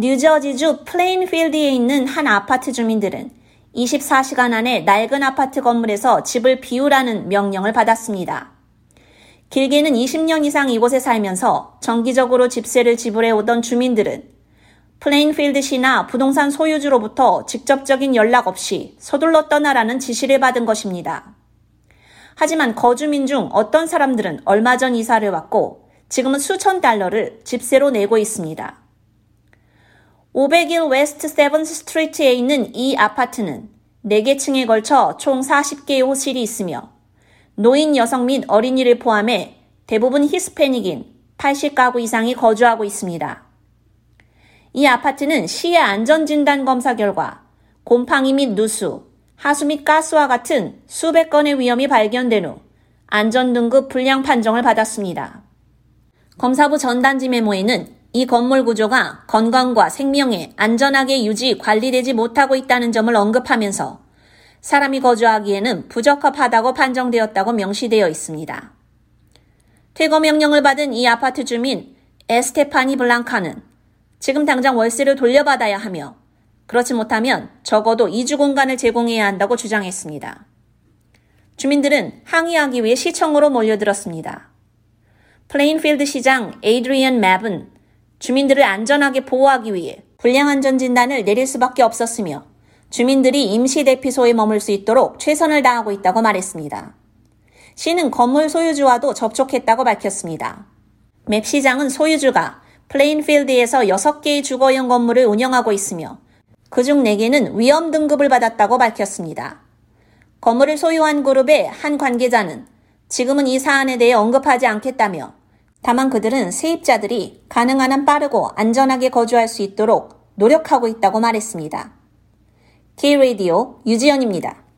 뉴저지주 플레인필드에 있는 한 아파트 주민들은 24시간 안에 낡은 아파트 건물에서 집을 비우라는 명령을 받았습니다. 길게는 20년 이상 이곳에 살면서 정기적으로 집세를 지불해 오던 주민들은 플레인필드 시나 부동산 소유주로부터 직접적인 연락 없이 서둘러 떠나라는 지시를 받은 것입니다. 하지만 거주민 중 어떤 사람들은 얼마 전 이사를 왔고 지금은 수천 달러를 집세로 내고 있습니다. 501 웨스트 세븐스 스트리트에 있는 이 아파트는 4개 층에 걸쳐 총 40개의 호실이 있으며 노인 여성 및 어린이를 포함해 대부분 히스패닉인 80가구 이상이 거주하고 있습니다. 이 아파트는 시의 안전진단 검사 결과 곰팡이 및 누수, 하수 및 가스와 같은 수백 건의 위험이 발견된 후 안전등급 불량 판정을 받았습니다. 검사부 전단지 메모에는 이 건물 구조가 건강과 생명에 안전하게 유지 관리되지 못하고 있다는 점을 언급하면서 사람이 거주하기에는 부적합하다고 판정되었다고 명시되어 있습니다. 퇴거 명령을 받은 이 아파트 주민 에스테파니 블랑카는 지금 당장 월세를 돌려받아야 하며 그렇지 못하면 적어도 이주 공간을 제공해야 한다고 주장했습니다. 주민들은 항의하기 위해 시청으로 몰려들었습니다. 플레인필드 시장 에이드리언 맵은 주민들을 안전하게 보호하기 위해 불량안전진단을 내릴 수밖에 없었으며 주민들이 임시 대피소에 머물 수 있도록 최선을 다하고 있다고 말했습니다. 시는 건물 소유주와도 접촉했다고 밝혔습니다. 맵 시장은 소유주가 플레인필드에서 6개의 주거용 건물을 운영하고 있으며 그중 4개는 위험 등급을 받았다고 밝혔습니다. 건물을 소유한 그룹의 한 관계자는 지금은 이 사안에 대해 언급하지 않겠다며 다만 그들은 세입자들이 가능한 한 빠르고 안전하게 거주할 수 있도록 노력하고 있다고 말했습니다. K-Radio 유지연입니다.